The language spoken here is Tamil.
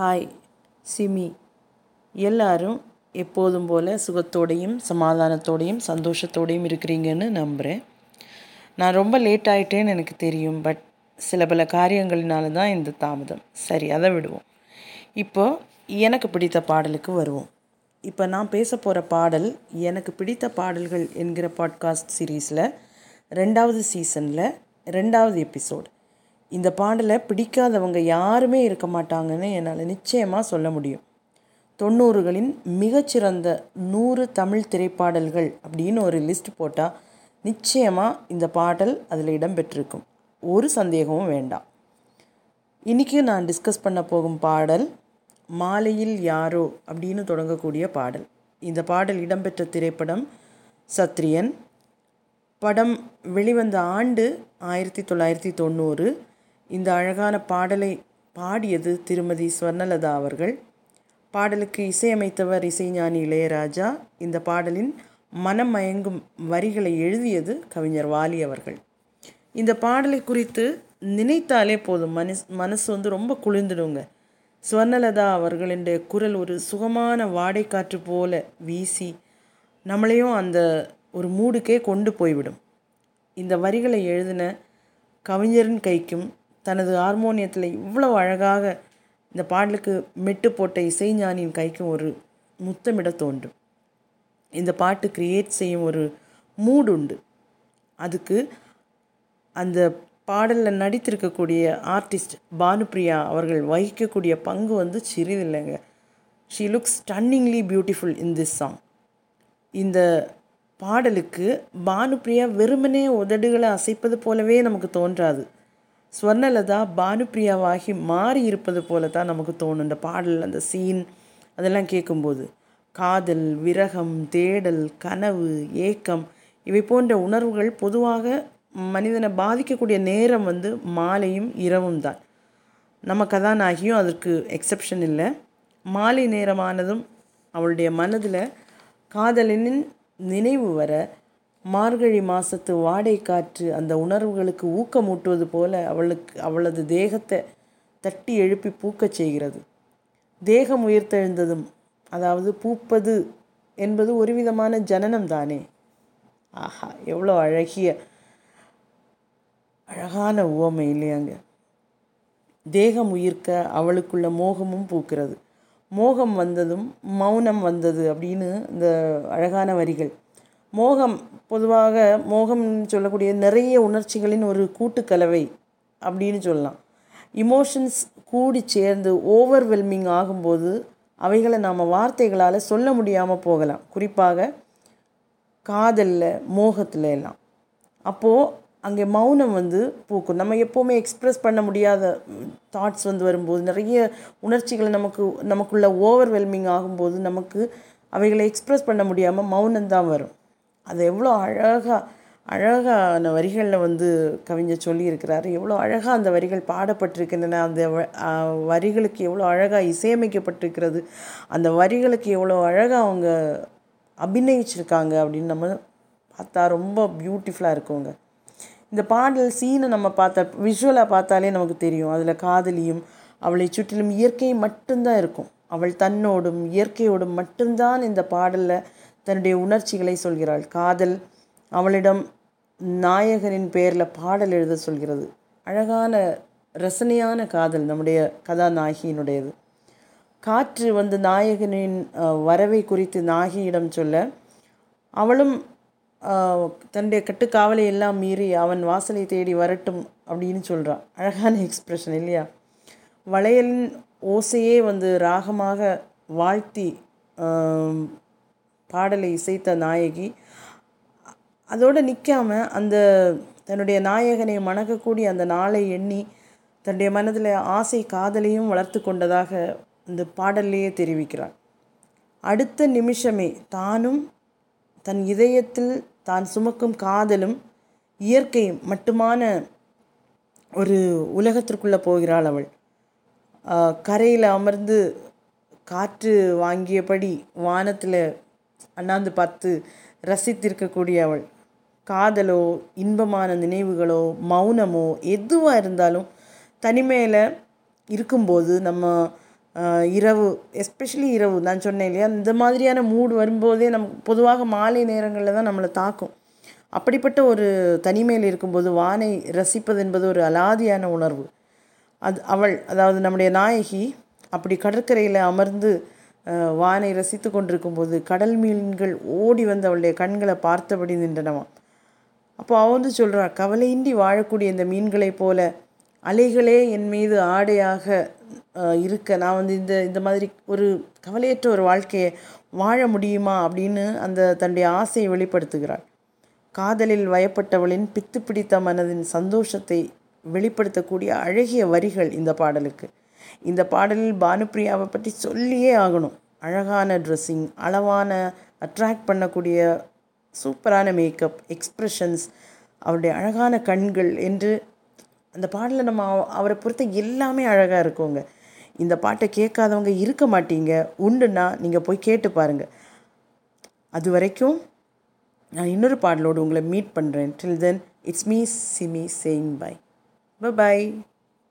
ஹாய் சிமி. எல்லாரும் எப்போதும் போல் சுகத்தோடையும் சமாதானத்தோடையும் சந்தோஷத்தோடையும் இருக்கிறீங்கன்னு நம்புகிறேன் நான் ரொம்ப லேட் ஆகிட்டேன்னு எனக்கு தெரியும் பட் சில பல காரியங்களினால தான் இந்த தாமதம். சரி அதை விடுவோம். இப்போ எனக்கு பிடித்த பாடலுக்கு வருவோம். இப்போ நான் பேச போகிற பாடல் எனக்கு பிடித்த பாடல்கள் என்கிற பாட்காஸ்ட் சீரீஸில் ரெண்டாவது சீசனில் ரெண்டாவது எபிசோடு இந்த பாடலை பிடிக்காதவங்க யாருமே இருக்க மாட்டாங்கன்னு என்னால் நிச்சயமாக சொல்ல முடியும். தொண்ணூறுகளின் மிகச்சிறந்த நூறு தமிழ் திரைப்பாடல்கள் அப்படின்னு ஒரு லிஸ்ட் போட்டால் நிச்சயமாக இந்த பாடல் அதில் இடம்பெற்றிருக்கும் ஒரு சந்தேகமும் வேண்டாம். இன்றைக்கி நான் டிஸ்கஸ் பண்ண போகும் பாடல் மாலையில் யாரோ அப்படின்னு தொடங்கக்கூடிய பாடல். இந்த பாடல் இடம்பெற்ற திரைப்படம் சத்ரியன். படம் வெளிவந்த ஆண்டு ஆயிரத்தி தொள்ளாயிரத்தி தொண்ணூறு. இந்த அழகான பாடலை பாடியது திருமதி ஸ்வர்ணலதா அவர்கள். பாடலுக்கு இசையமைத்தவர் இசைஞானி இளையராஜா. இந்த பாடலின் மனம் மயங்கும் வரிகளை எழுதியது கவிஞர் வாலி அவர்கள். இந்த பாடலை குறித்து நினைத்தாலே போதும். மனஸ் மனசு வந்து ரொம்ப குளிர்ந்துடுங்க. ஸ்வர்ணலதா அவர்களுடைய குரல் ஒரு சுகமான வாடைக்காற்று போல வீசி நம்மளையும் அந்த ஒரு மூடுக்கே கொண்டு போய்விடும். இந்த வரிகளை எழுதின கவிஞரின் கைக்கும் தனது ஹார்மோனியத்தில் இவ்வளவு அழகாக இந்த பாடலுக்கு மெட்டு போட்ட இசைஞானியின் கைக்கும் ஒரு முத்தமிட தோன்றும் இந்த பாட்டு கிரியேட் செய்யும் ஒரு மூடு உண்டு. அதுக்கு அந்த பாடலில் நடித்திருக்கக்கூடிய ஆர்டிஸ்ட் பானுப்ரியா அவர்கள் வகிக்கக்கூடிய பங்கு வந்து சிறிதில்லைங்க. She looks stunningly beautiful in this song இந்த பாடலுக்கு பானுப்ரியா வெறுமனே உதடுகளை அசைப்பது போலவே நமக்கு தோன்றாது. ஸ்வர்ணலதா பானுப்ரியாவாகி மாறி இருப்பது போல தான் நமக்கு தோணும். இந்த பாடல் அந்த சீன் அதெல்லாம் கேட்கும்போது காதல் விரகம் தேடல் கனவு ஏக்கம் இவை போன்ற உணர்வுகள் பொதுவாக மனிதனை பாதிக்கக்கூடிய நேரம் வந்து மாலையும் இரவும் தான். நம்ம கதாநாயகியும் அதற்கு எக்ஸப்ஷன் இல்லை. மாலை நேரமானதும் அவளுடைய மனதில் காதலனின் நினைவு வர மார்கழி மாதத்து வாடை காற்று அந்த உணர்வுகளுக்கு ஊக்கமூட்டுவது போல அவளுக்கு அவளது தேகத்தை தட்டி எழுப்பி பூக்கச் செய்கிறது. தேகம் உயிர்த்தெழுந்ததும் அதாவது பூப்பது என்பது ஒரு விதமான ஜனனம் தானே. ஆஹா எவ்வளோ அழகிய அழகான உவமை இல்லையாங்க. தேகம் உயிர்க்க அவளுக்குள்ள மோகமும் பூக்கிறது. மோகம் வந்ததும் மௌனம் வந்தது அப்படின்னு இந்த அழகான வரிகள். மோகம் பொதுவாக மோகம் சொல்லக்கூடிய நிறைய உணர்ச்சிகளின் ஒரு கூட்டுக்கலவை அப்படின்னு சொல்லலாம். இமோஷன்ஸ் கூடி சேர்ந்து ஓவர்வெல்மிங் ஆகும்போது அவைகளை நாம் வார்த்தைகளால் சொல்ல முடியாமல் போகலாம். குறிப்பாக காதலில் மோகத்தில் எல்லாம். அப்போது அங்கே மௌனம் வந்து பூக்கும். நம்ம எப்போவுமே எக்ஸ்ப்ரெஸ் பண்ண முடியாத தாட்ஸ் வந்து வரும்போது நிறைய உணர்ச்சிகள் நமக்கு நமக்குள்ள ஓவர்வெல்மிங் ஆகும்போது நமக்கு அவைகளை எக்ஸ்ப்ரெஸ் பண்ண முடியாமல் மௌனம்தான் வரும். அது எவ்வளோ அழகாக அழகான வரிகளில் வந்து கவிஞர் சொல்லியிருக்கிறாரு. எவ்வளோ அழகாக அந்த வரிகள் பாடப்பட்டிருக்கின்றன. அந்த வரிகளுக்கு எவ்வளோ அழகாக இசையமைக்கப்பட்டிருக்கிறது. அந்த வரிகளுக்கு எவ்வளோ அழகாக அவங்க அபிநயிச்சிருக்காங்க அப்படின்னு நம்ம பார்த்தா ரொம்ப பியூட்டிஃபுல்லாக இருக்குங்க. இந்த பாடல் சீனை நம்ம பார்த்தா விஷுவலாக பார்த்தாலே நமக்கு தெரியும். அதில் காதலியும் அவளை சுற்றிலும் இயற்கை மட்டும்தான் இருக்கும். அவள் தன்னோடும் இயற்கையோடும் மட்டும்தான் இந்த பாடலில் தன்னுடைய உணர்ச்சிகளை சொல்கிறாள். காதல் அவளிடம் நாயகனின் பெயரில் பாடல் எழுத சொல்கிறது. அழகான ரசனையான காதல் நம்முடைய கதாநாயகியினுடையது. காற்று வந்து நாயகனின் வரவை குறித்து நாகியிடம் சொல்ல அவளும் தன்னுடைய கட்டுக்காவலை எல்லாம் மீறி அவன் வாசலை தேடி வரட்டும் அப்படின்னு சொல்கிறான் அழகான எக்ஸ்ப்ரெஷன் இல்லையா? வளையலின் ஓசையே வந்து ராகமாக வாழ்த்தி பாடலை இசைத்த நாயகி. அதோடு நிற்காம அந்த தன்னுடைய நாயகனை மணக்கக்கூடிய அந்த நாளை எண்ணி தன்னுடைய மனதில் ஆசை காதலையும் வளர்த்து கொண்டதாக இந்த பாடல்லையே தெரிவிக்கிறாள். அடுத்த நிமிஷமே தானும் தன் இதயத்தில் தான் சுமக்கும் காதலும் இயற்கையும் மட்டுமான ஒரு உலகத்திற்குள்ளே போகிறாள் அவள். கரையில் அமர்ந்து காற்று வாங்கியபடி வானத்தில் அண்ணாந்து பார்த்து ரசித்திருக்கக்கூடிய அவள். காதலோ இன்பமான நினைவுகளோ மௌனமோ எதுவாக இருந்தாலும் தனிமையில் இருக்கும்போது நம்ம இரவு எஸ்பெஷலி இரவு நான் சொன்னேன் இல்லையா இந்த மாதிரியான மூடு வரும்போதே நம் பொதுவாக மாலை நேரங்களில் தான் நம்மளை தாக்கும். அப்படிப்பட்ட ஒரு தனிமையில் இருக்கும்போது வானை ரசிப்பது என்பது ஒரு அலாதியான உணர்வு. அது அவள் அதாவது நம்முடைய நாயகி அப்படி கடற்கரையில் அமர்ந்து வானை ரசித்து கொண்டிருக்கும்போது கடல் மீன்கள் ஓடி வந்து அவளுடைய கண்களை பார்த்தபடி நின்றனவாம். அப்போ அவ வந்து சொல்கிறாள் கவலையின்றி வாழக்கூடிய இந்த மீன்களைப் போல அலைகளே என் மீது ஆடையாக இருக்க. நான் வந்து இந்த இந்த மாதிரி ஒரு கவலையற்ற ஒரு வாழ்க்கையை வாழ முடியுமா? அப்படின்னு அந்த தன்னுடைய ஆசையை வெளிப்படுத்துகிறாள். காதலில் வயப்பட்டவளின் பித்து பிடித்த மனதின் சந்தோஷத்தை வெளிப்படுத்தக்கூடிய அழகிய வரிகள் இந்த பாடலுக்கு. இந்த பாடலில் பானுப்பிரியாவை பற்றி சொல்லியே ஆகணும். அழகான ட்ரெஸ்ஸிங் அளவான அட்ராக்ட் பண்ணக்கூடிய சூப்பரான மேக்கப் எக்ஸ்ப்ரெஷன்ஸ் அவருடைய அழகான கண்கள் என்று அந்த பாடலில் நம்ம அவ- அவரை பொறுத்த எல்லாமே அழகாக இருக்குங்க. இந்த பாட்டை கேட்காதவங்க இருக்க மாட்டீங்க. உண்டுன்னா நீங்கள் போய் கேட்டு பாருங்கள் அது வரைக்கும் நான் இன்னொரு பாடலோடு உங்களை மீட் பண்ணுறேன் till then it's me Simi saying bye bye